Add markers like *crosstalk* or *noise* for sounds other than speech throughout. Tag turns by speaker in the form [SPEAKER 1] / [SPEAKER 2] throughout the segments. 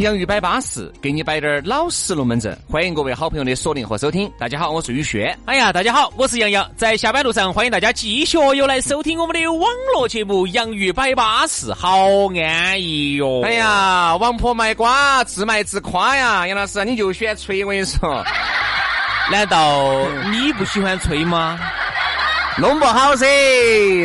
[SPEAKER 1] 洋芋摆巴适，给你摆点儿老实龙门阵。欢迎各位好朋友的锁定和收听。大家好，我是宇轩。
[SPEAKER 2] 哎呀，大家好，我是杨洋。在下班路上，欢迎大家继续又来收听我们的网络节目《洋芋摆巴适》，好安逸哟。
[SPEAKER 1] 哎呀，王婆卖瓜，自卖自夸呀。杨老师，你就喜欢吹，我跟你说，*laughs*
[SPEAKER 2] 难道你不喜欢吹吗？
[SPEAKER 1] 弄不好噻，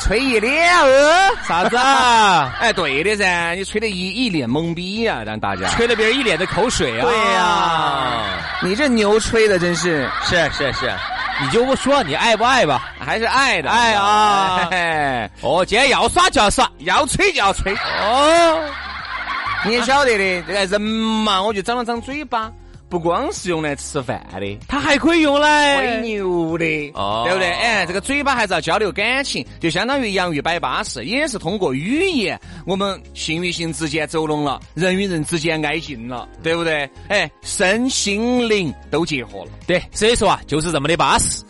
[SPEAKER 1] 吹一脸
[SPEAKER 2] 哦，啥子啊？*laughs*
[SPEAKER 1] 哎，对的噻，你吹的一一脸懵逼呀，让大家
[SPEAKER 2] 吹了别人一脸的口水啊！
[SPEAKER 1] 对呀，你这牛吹的真是
[SPEAKER 2] 是是是，你就不说你爱不爱吧？
[SPEAKER 1] 还是爱的，
[SPEAKER 2] 爱啊！哦，今天要耍就要耍，
[SPEAKER 1] 要吹就要吹哦。你也晓得的，这个人嘛，我就长了张嘴巴。不光是用来吃饭的，
[SPEAKER 2] 它还可以用来
[SPEAKER 1] 喂牛的，哦，对不对？哎，这个嘴巴还是要交流感情，就相当于洋芋摆巴士，也是通过语言，我们心与心之间走拢了，人与人之间挨近了，对不对？哎，身心灵都结合了，
[SPEAKER 2] 对，所以说啊，就是这么的巴适。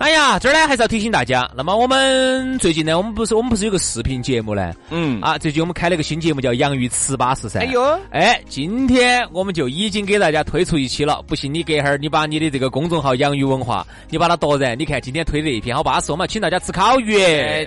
[SPEAKER 2] 哎呀，这儿呢还是要提醒大家。那么我们最近呢，我们不是我们不是有个视频节目呢？嗯啊，最近我们开了个新节目叫《洋芋吃巴士》噻。哎呦，哎，今天我们就已经给大家推出一期了。不信你隔哈儿你把你的这个公众号“洋芋文化”，你把它夺燃，你看今天推的一篇好巴适。我们请大家吃烤鱼。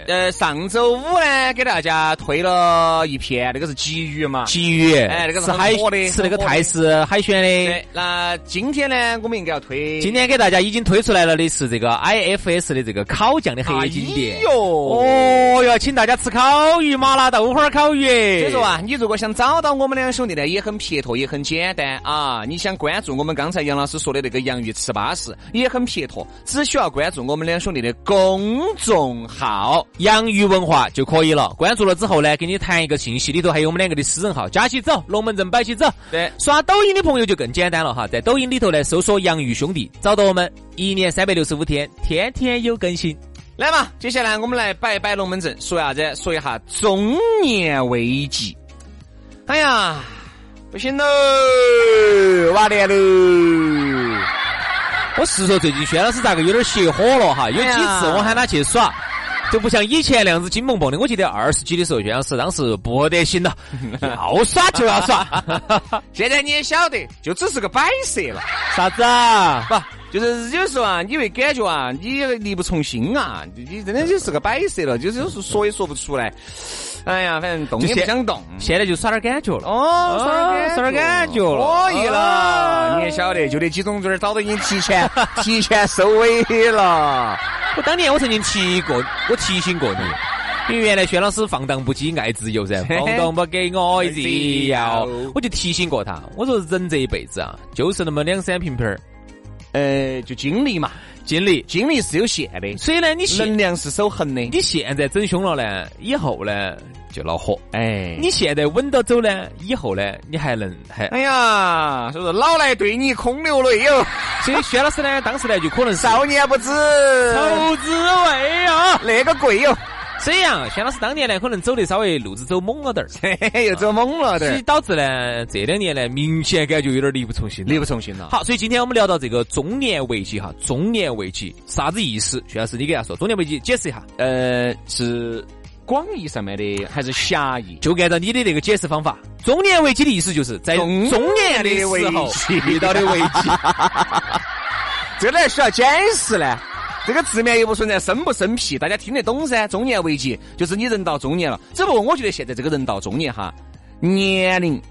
[SPEAKER 1] 呃，上周五呢，给大家推了一篇，那个是鲫鱼嘛？
[SPEAKER 2] 鲫鱼，
[SPEAKER 1] 哎，那个是海
[SPEAKER 2] 的，吃那个泰式海鲜的。
[SPEAKER 1] 对，那今天呢，我们应该要推。
[SPEAKER 2] 今天给大家已经推出来了的是这个 I。F S 的这个烤酱的黑金店哟，哦哟，请大家吃烤鱼麻辣豆花烤鱼。
[SPEAKER 1] 所以说啊，你如果想找到我们两兄弟呢，也很撇脱，也很简单啊。你想关注我们刚才杨老师说的那个洋芋吃巴士，也很撇脱，只需要关注我们两兄弟的公众号“
[SPEAKER 2] 洋芋文化”就可以了。关注了之后呢，给你弹一个信息，里头还有我们两个的私人号，加起走，龙门阵摆起走。
[SPEAKER 1] 对，
[SPEAKER 2] 刷抖音的朋友就更简单了哈，在抖音里头呢，搜索“洋芋兄弟”，找到我们，一年三百六十五天。天天有更新，
[SPEAKER 1] 来嘛！接下来我们来摆摆龙门阵，说啥子？说一下中年危机。哎呀，不行喽，瓦脸喽！
[SPEAKER 2] 我是说，最近轩老师咋个有点邪火了哈？有几次我喊他去耍，就不像以前那样子金蹦蹦的。我记得二十几的时候，轩老师当时不得行了，*laughs* 要耍就要耍。*laughs*
[SPEAKER 1] 现在你也晓得，就只是个摆设了。
[SPEAKER 2] 啥子啊？
[SPEAKER 1] 不。就是有时候啊，你会感觉啊，你力不从心啊，你真的就是个摆设了，就是有时候说也说不出来。哎呀，反正动也不想动，
[SPEAKER 2] 现在就耍点感觉了。
[SPEAKER 1] 哦，耍点
[SPEAKER 2] 耍点感觉
[SPEAKER 1] 了，可以了。你也晓得，就那几种嘴儿早都已经提前 *laughs* 提前收尾了。
[SPEAKER 2] 我当年我曾经提过，我提醒过你，因为原来薛老师放荡不羁，爱自由噻，放荡不给我自由，我就提醒过他，我说人这一辈子啊，就是那么两三瓶瓶儿。
[SPEAKER 1] 呃，就精力嘛，
[SPEAKER 2] 精力，
[SPEAKER 1] 精力是有限的，
[SPEAKER 2] 所以呢，你
[SPEAKER 1] 能量是守恒的。
[SPEAKER 2] 你现在整凶了呢，以后呢就恼火。哎，你现在稳到走呢，以后呢你还能还。
[SPEAKER 1] 哎呀，所以说老来对你空流泪哟。
[SPEAKER 2] 所以薛老师呢，当时呢就可能
[SPEAKER 1] 少年不知
[SPEAKER 2] 愁滋味啊，
[SPEAKER 1] 那个贵哟。
[SPEAKER 2] 这样，轩老师当年呢，可能走的稍微路子走猛了点
[SPEAKER 1] 儿，*laughs* 又走猛了点儿，
[SPEAKER 2] 所以导致呢，这两年呢，明显感觉有点力不从心，
[SPEAKER 1] 力不从心了。
[SPEAKER 2] 好，所以今天我们聊到这个中年危机哈，中年危机啥子意思？薛老师，你给他说，中年危机解释一下。
[SPEAKER 1] 呃，是广义上面的还是狭义？
[SPEAKER 2] 就按照你的那个解释方法，中年危机的意思就是在中年的时候遇到的危机，*laughs*
[SPEAKER 1] 这哪需要解释呢？这个字面又不存在生不生僻，大家听得懂噻。中年危机就是你人到中年了，只不过我觉得现在这个人到中年哈，年龄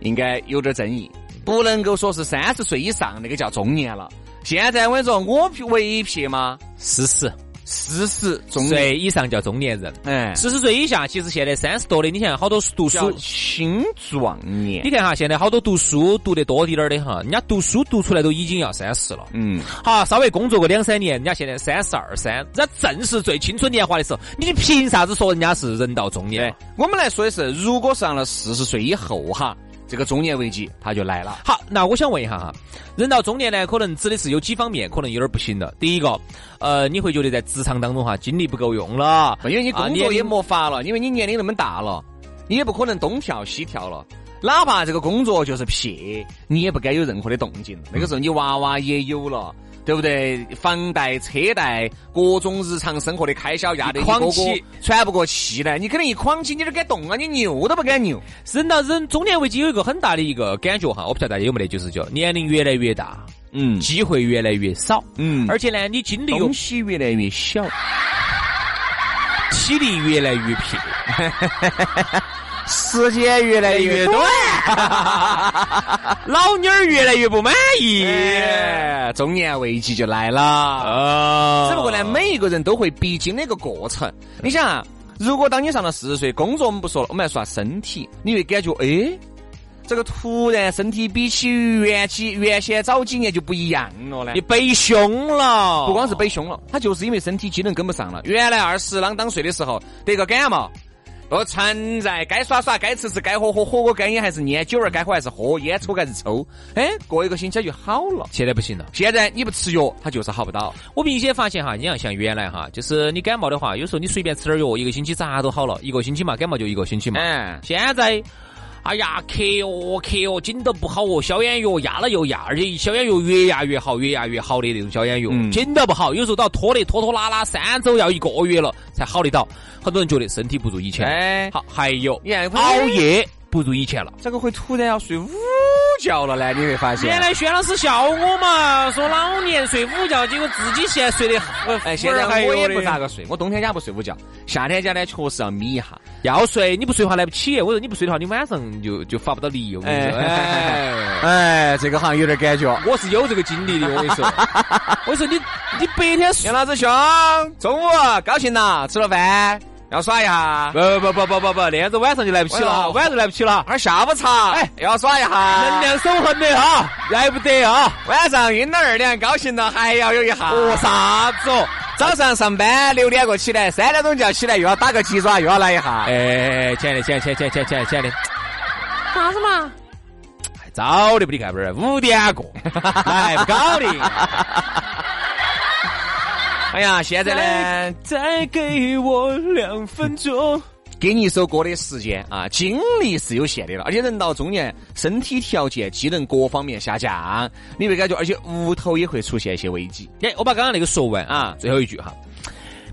[SPEAKER 1] 应该有点争议，不能够说是三十岁以上那个叫中年了。现在我跟你说，我为撇嘛，
[SPEAKER 2] 四十，
[SPEAKER 1] 四十
[SPEAKER 2] 岁以上叫中年人，哎，四十岁以下，其实现在三十多的，你看好多读书
[SPEAKER 1] 青壮年。
[SPEAKER 2] 你看哈，现在好多读书读得多滴点儿的哈，人家读书读出来都已经要三十了。嗯，好，稍微工作个两三年，人家现在三十二三，人家正是最青春年华的时候，你凭啥子说人家是人到中年？
[SPEAKER 1] 我们来说的是，如果上了四十岁以后哈。这个中年危机他就来了。
[SPEAKER 2] 好，那我想问一下哈，人到中年呢，可能指的是有几方面，可能有点不行了。第一个，呃，你会觉得在职场当中哈，精力不够用了，
[SPEAKER 1] 因为你工作也没法了，因为你年龄那么大了，你也不可能东跳西跳了，哪怕这个工作就是撇，你也不该有任何的动静。那个时候你娃娃也有了。对不对？房贷、车贷，各种日常生活的开销压得
[SPEAKER 2] 一起，
[SPEAKER 1] 喘不过气来。你肯定一哐起，你都敢动啊？你扭都不敢扭。
[SPEAKER 2] 人到人中年危机有一个很大的一个感觉哈，我不晓得大家有没得，就是叫年龄越来越大，嗯，机会越来越少，嗯，而且呢，你精力
[SPEAKER 1] 东西越来越小，*laughs*
[SPEAKER 2] 体力越来越疲。*laughs*
[SPEAKER 1] 时间越来越短，*laughs*
[SPEAKER 2] 老妞儿越来越不满意，
[SPEAKER 1] 中年危机就来了。哦只不过呢，每一个人都会必经的一个过程。你想啊，如果当你上了四十岁，工作我们不说了，我们来说下身体，你会感觉哎，这个突然身体比起原起原先早几年就不一样了呢？
[SPEAKER 2] 你背凶了，
[SPEAKER 1] 不光是背凶了，他就是因为身体机能跟不上了。原来二十啷当岁的时候得个感冒。不存在，该耍耍，该吃吃，该喝喝，火锅该烟还是烟，酒儿该喝还是喝，烟抽还是抽。哎，过一个星期就好了。
[SPEAKER 2] 现在不行了，
[SPEAKER 1] 现在你不吃药，它就是好不到。
[SPEAKER 2] 我明显发现哈，你要像原来哈，就是你感冒的话，有时候你随便吃点药，一个星期咋都好了。一个星期嘛，感冒就一个星期嘛。嗯，现在。哎呀，咳哦咳哦，紧都不好哦，消炎药压了又压，而且消炎药越压越好，越压越好的那种消炎药，紧都不好，有时候都要拖得拖拖拉拉，三周要一个月了才好得到。很多人觉得身体不如以前。哎，好，还有熬夜不如以前了，
[SPEAKER 1] 这个会突然要睡午。觉了呢，你会发现。
[SPEAKER 2] 原来薛老师笑我嘛，说老年睡午觉，结果自己现在睡得。
[SPEAKER 1] 哎，现在我也不咋个睡，我冬天家不睡午觉，夏天家呢确实要眯一下。
[SPEAKER 2] 要睡，你不睡的话来不起。我说你不睡的话，你晚上就就发不到力。我跟你说，
[SPEAKER 1] 哎，哎，这个好像有点感觉。
[SPEAKER 2] 我是有这个经历的，我跟你说。*laughs* 我说你你白天。
[SPEAKER 1] 杨老师兄，中午高兴了，吃了饭。要耍一下？
[SPEAKER 2] 不不不不不不，那样子晚上就来不起了，晚上来不起了。
[SPEAKER 1] 儿下午茶，哎，要耍一下。
[SPEAKER 2] 能量守恒的哈，来不得啊！
[SPEAKER 1] 晚上晕了二两，高兴了还要有一下。
[SPEAKER 2] 哦，啥子哦？
[SPEAKER 1] 早上上班六点过起来，三点钟就要起来，又要打个鸡爪，又要来一下。
[SPEAKER 2] 哎，亲爱的，亲爱的，亲爱的，亲爱的，亲爱的，啥子嘛？早的不你看不是？五点过，来不搞的。
[SPEAKER 1] 哎呀，现在
[SPEAKER 2] 呢，再给我两分钟，
[SPEAKER 1] 给你一首歌的时间啊，精力是有限的了，而且人到中年，身体条件、机能各方面下降，你会感觉，而且屋头也会出现一些危机。
[SPEAKER 2] 哎，我把刚刚那个说完啊，最后一句哈。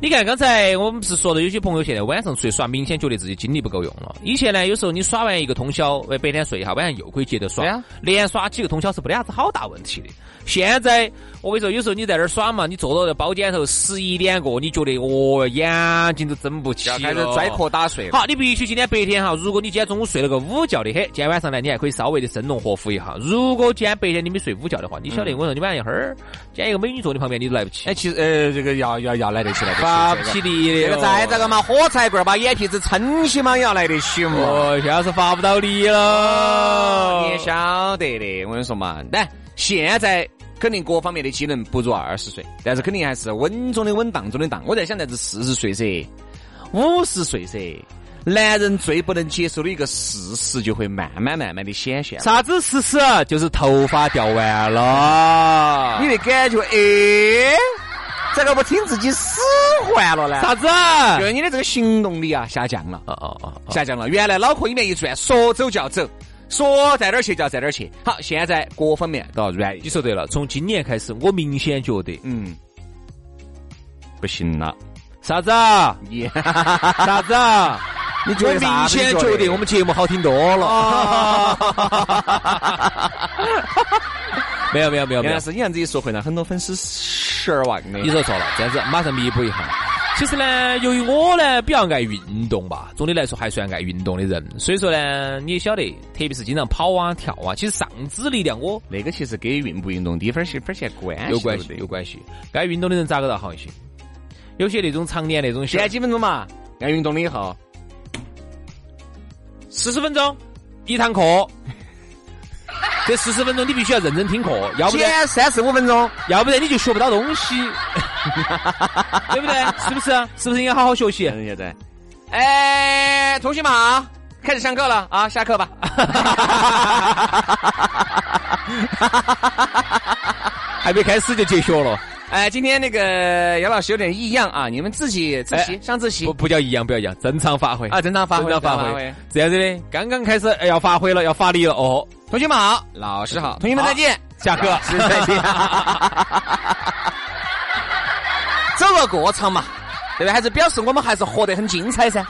[SPEAKER 2] 你看，刚才我们不是说的，有些朋友现在晚上出去耍，明显觉得自己精力不够用了。以前呢，有时候你耍完一个通宵，白天睡一下，晚上又可以接着耍，连耍几个通宵是不得啥子好大问题的。现在我跟你说，有时候你在那儿耍嘛，你坐到那包间头十一点过，你觉得哦，眼睛都睁不起，
[SPEAKER 1] 了开始拽壳打睡。
[SPEAKER 2] 好，你必须今天白天哈，如果你今天中午睡了个午觉的，嘿，今天晚上呢，你还可以稍微的生龙活虎一下。如果今天白天你没睡午觉的话，你晓得我说你晚上一会儿，今天一个美女坐你旁边，你都来不起。
[SPEAKER 1] 哎，其实呃，这个要要要来得起来。
[SPEAKER 2] 发不起力的，
[SPEAKER 1] 这个再咋个嘛，火柴棍把眼皮子撑起嘛，也要来得起嘛。
[SPEAKER 2] 哦，现在是发不到力了。
[SPEAKER 1] 你也晓得的，我跟你说嘛，来，现在肯定各方面的技能不如二十岁，但是肯定还是稳中的稳当中的当。我在想，在这四十岁噻，五十岁噻。男人最不能接受的一个事实，就会慢慢慢慢的显现。
[SPEAKER 2] 啥子事实？就是头发掉完了。
[SPEAKER 1] 你的感觉，哎，这个不听自己使唤了呢？
[SPEAKER 2] 啥子？
[SPEAKER 1] 就是你的这个行动力啊，下降了。哦哦哦，下降了。原来脑壳里面一转，说走就要走，说在哪儿去就要在哪儿去。好，现在各方面都要软。
[SPEAKER 2] 你说对了，从今年开始，我明显觉得，嗯，
[SPEAKER 1] 不行了。
[SPEAKER 2] 啥子？你 *laughs* 啥子？
[SPEAKER 1] 你觉得
[SPEAKER 2] 明显觉得我们节目好听多了。没有没有没有没有，
[SPEAKER 1] 是你这样子一说，会让很多粉丝十二万的。
[SPEAKER 2] 你说错了，这样子马上弥补一下。其实呢，由于我呢比较爱运动吧，总的。来说还算爱运动的。人，所以说呢，你也晓得，特别是经常跑啊跳啊，其实上肢力量我
[SPEAKER 1] 那个其实跟运不运动低分儿些分儿线关系
[SPEAKER 2] 有关系有关系。该运动的。人咋个倒好一些？有些那种常年那种，
[SPEAKER 1] 现在几分钟嘛？爱运动了以后，
[SPEAKER 2] 四十分钟一堂课。*laughs* 这四十分钟你必须要认真听课，要不然
[SPEAKER 1] 三十五分钟，
[SPEAKER 2] 要不然你就学不到东西，*laughs* 对不对？是不是？是不是应该好好学习？
[SPEAKER 1] 现在，哎，同学们啊，开始上课了啊，下课吧。*laughs*
[SPEAKER 2] 还没开始就结学了。
[SPEAKER 1] 哎，今天那个杨老师有点异样啊，你们自己自习上自习，
[SPEAKER 2] 不不叫异样，不要讲，正常发挥
[SPEAKER 1] 啊，正常发挥，
[SPEAKER 2] 正常发挥，这样子的，刚刚开始要发挥了，要发力了哦。
[SPEAKER 1] 同学们好，老师好，同学们再见，
[SPEAKER 2] 下课，
[SPEAKER 1] 再见。*laughs* 走个过场嘛，对不对？还是表示我们还是活得很精彩噻。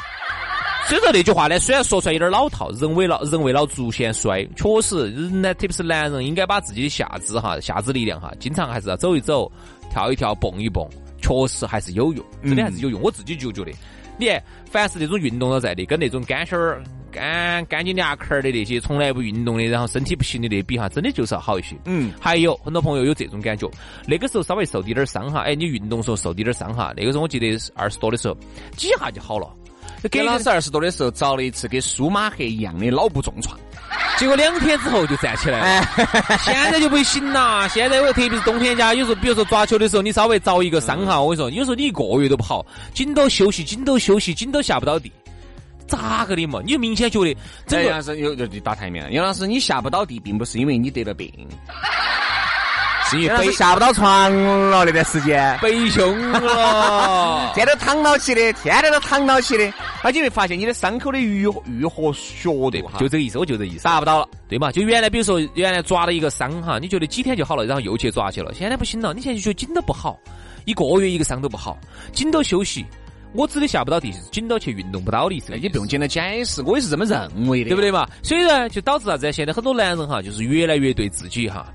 [SPEAKER 2] 所以说那句话呢，虽然说出来有点老套，人为老人为老足先衰，确实人呢，特别是男人，应该把自己的下肢哈，下肢力量哈，经常还是要走一走。跳一跳，蹦一蹦，确实还是有用，真的还是有用。我自己就觉得，你看，凡是那种运动了在的，跟那种干心儿、干干净牙壳儿的那些从来不运动的，然后身体不行的那比哈，真的就是要好一些。嗯，还有很多朋友有这种感觉，那个时候稍微受点点伤哈，哎，你运动时候受点点伤哈，那个时候我记得二十多的时候，几下就好了。
[SPEAKER 1] 给老师二十多的时候遭了一次跟舒马赫一样的脑部重创。
[SPEAKER 2] 结果两天之后就站起来了，*laughs* 现在就不行了。现在我特别是冬天家，有时候比如说抓球的时候，你稍微遭一个伤哈，我跟你说，有时候你一个月都不好，紧都休息，紧都休息，紧都下不到地，咋个的嘛？你就明显觉得，
[SPEAKER 1] 这杨老师有就打台面了。杨老师，你下不到地，并不是因为你得了病。因为下不到床了那段时间，
[SPEAKER 2] 背胸了，*laughs*
[SPEAKER 1] 天天躺到起的，天天都躺到起的，而且会发现你的伤口的愈愈合速度哈，
[SPEAKER 2] 就这个意思，我就这意思，
[SPEAKER 1] 达不到了，
[SPEAKER 2] 对嘛？就原来比如说原来抓了一个伤哈，你觉得几天就好了，然后又去抓去了，现在不行了，你现在就觉得筋都不好，一个月一个伤都不好，紧都休息。我指的下不到地，是紧到去运动不到的意思。
[SPEAKER 1] 你不用简单解释，我也是这么认为的，
[SPEAKER 2] 对不对嘛？所以呢，就导致啥子？现在很多男人哈，就是越来越对自己哈。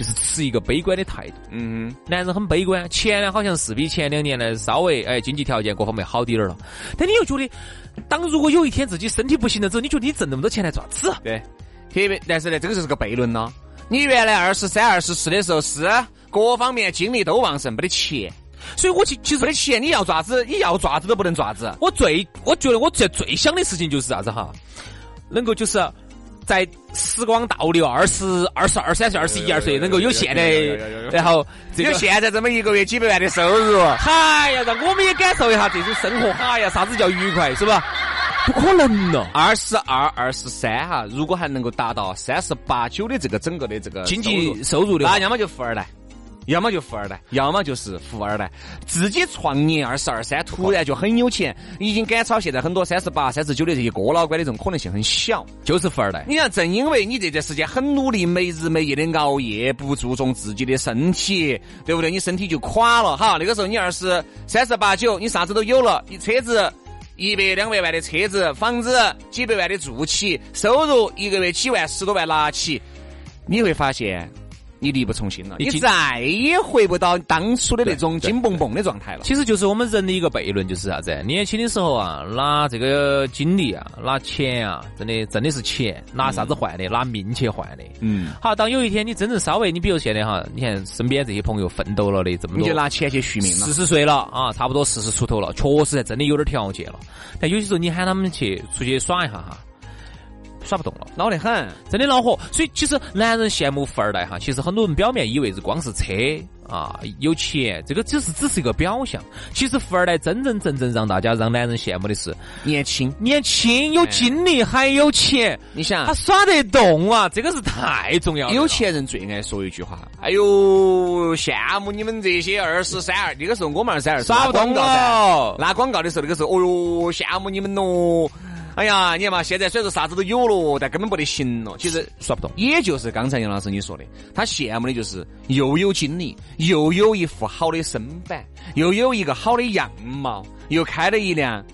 [SPEAKER 2] 就是持一个悲观的态度，嗯，男人很悲观。前呢，好像是比前两年呢稍微哎经济条件各方面好点儿了，但你又觉得，当如果有一天自己身体不行了之后，你觉得你挣那么多钱来做啥子？
[SPEAKER 1] 对，特别，但是呢，这个就是个悖论了。你原来二十三、二十四的时候是各方面精力都旺盛，没得钱，
[SPEAKER 2] 所以我其其实
[SPEAKER 1] 没得钱，你要爪子，你要爪子都不能爪子。
[SPEAKER 2] 我最我觉得我最最想的事情就是啥子哈，能够就是。在时光倒流二十二十二三岁、二十一二岁，能够有现在，然后
[SPEAKER 1] 有现在这么一个月几百万的收入，
[SPEAKER 2] 哎呀，让我们也感受一下这种生活，嗨呀，啥子叫愉快，是吧？不可能了，
[SPEAKER 1] 二十二、二十三哈，如果还能够达到三十八九的这个整个的这个
[SPEAKER 2] 经济收入的，
[SPEAKER 1] 那要么就富二代。要么就富二代，要么就是富二代。自己创业二十二三，突然就很有钱，已经赶超现在很多三十八、三十九的这些哥老倌的这种可能性很小，
[SPEAKER 2] 就是富二代。
[SPEAKER 1] 你看，正因为你这段时间很努力，没日没夜的熬夜，不注重自己的身体，对不对？你身体就垮了哈。那个时候你二十三十八九，你啥子都有了，你车子一百两百万的车子，房子几百万的住起，收入一个月几万、十多万拿起，你会发现。你力不从心了，你再也回不到当初的那种紧蹦蹦的状态了。
[SPEAKER 2] 其实就是我们人的一个悖论，就是啥子？年轻的时候啊，拿这个精力啊，拿钱啊，真的真的是钱，拿啥子换的？拿命去换的。嗯。好，当有一天你真正稍微，你比如现在哈，你看身边这些朋友奋斗了的这么多，
[SPEAKER 1] 你就拿钱去续命了。
[SPEAKER 2] 四十岁了啊，差不多四十出头了，确实真的有点条件了。但有些时候你喊他们去出去耍一下哈。耍不动了，
[SPEAKER 1] 恼得很，
[SPEAKER 2] 真的恼火。所以其实男人羡慕富二代哈，其实很多人表面以为是光是车啊有钱，这个只是只是一个表象。其实富二代真真正正让大家让男人羡慕的是
[SPEAKER 1] 年轻，
[SPEAKER 2] 年轻有精力还有钱。
[SPEAKER 1] 你想
[SPEAKER 2] 他耍得动啊，这个是太重要了。
[SPEAKER 1] 有钱人最爱说一句话：“哎呦，羡慕你们这些二十三二。”那个时候我们二十三二
[SPEAKER 2] 耍不动了。
[SPEAKER 1] 拿广告的时候，那个时候，哦哟，羡慕你们喽。*laughs* 哎呀，你看嘛，现在虽然说啥子都有了，但根本不得行了。其实
[SPEAKER 2] 说不动，
[SPEAKER 1] 也就是刚才杨老师你说的，他羡慕的就是又有精力，又有一副好的身板，又有一个好的样貌，又开了一辆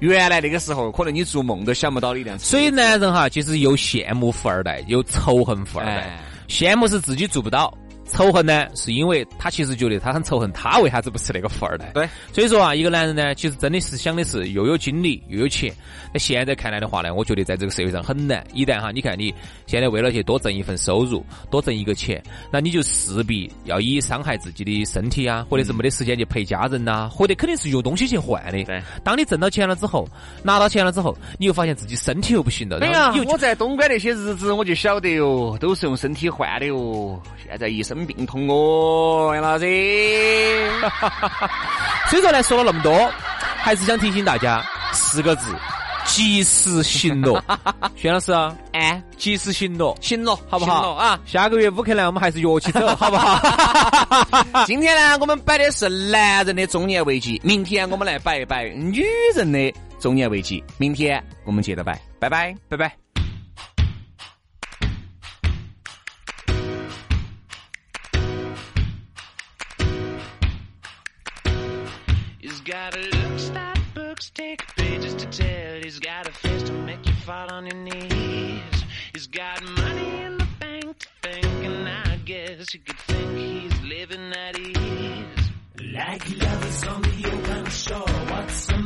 [SPEAKER 1] 原来那个时候可能你做梦都想不到的一辆车。
[SPEAKER 2] 所以男人哈，其实又羡慕富二代，又仇恨富二代。羡慕是自己做不到，仇恨呢，是因为他其实觉得他很仇恨，他为啥子不是那个富二代？
[SPEAKER 1] 对，
[SPEAKER 2] 所以说啊，一个男人呢，其实真的是想的是又有精力又有钱。那现在看来的话呢，我觉得在这个社会上很难。一旦哈，你看你现在为了去多挣一份收入，多挣一个钱，那你就势必要以伤害自己的身体啊，或者是没得时间去陪家人呐，或者肯定是用东西去换的。
[SPEAKER 1] 对，
[SPEAKER 2] 当你挣到钱了之后，拿到钱了之后，你又发现自己身体又不行了。
[SPEAKER 1] 对呀，我在东莞那些日子我就晓得哟，都是用身体换的哟。现在一身。病痛哦，杨老师。
[SPEAKER 2] 所以说呢，说了那么多，还是想提醒大家四个字：及时行乐。薛老师，
[SPEAKER 1] 哎，
[SPEAKER 2] 及时行乐，
[SPEAKER 1] 行乐，
[SPEAKER 2] 好不好行
[SPEAKER 1] 啊？
[SPEAKER 2] 下个月乌克兰我们还是约起走，好不好？
[SPEAKER 1] 今天呢，我们摆的是男人的中年危机，明天我们来摆一摆女人的中年危机。明天我们接着摆，拜拜，
[SPEAKER 2] 拜拜。
[SPEAKER 3] Fall on your knees. He's got money in the bank to think, and I guess you could think he's living at ease. Like love is on the open shore. What's the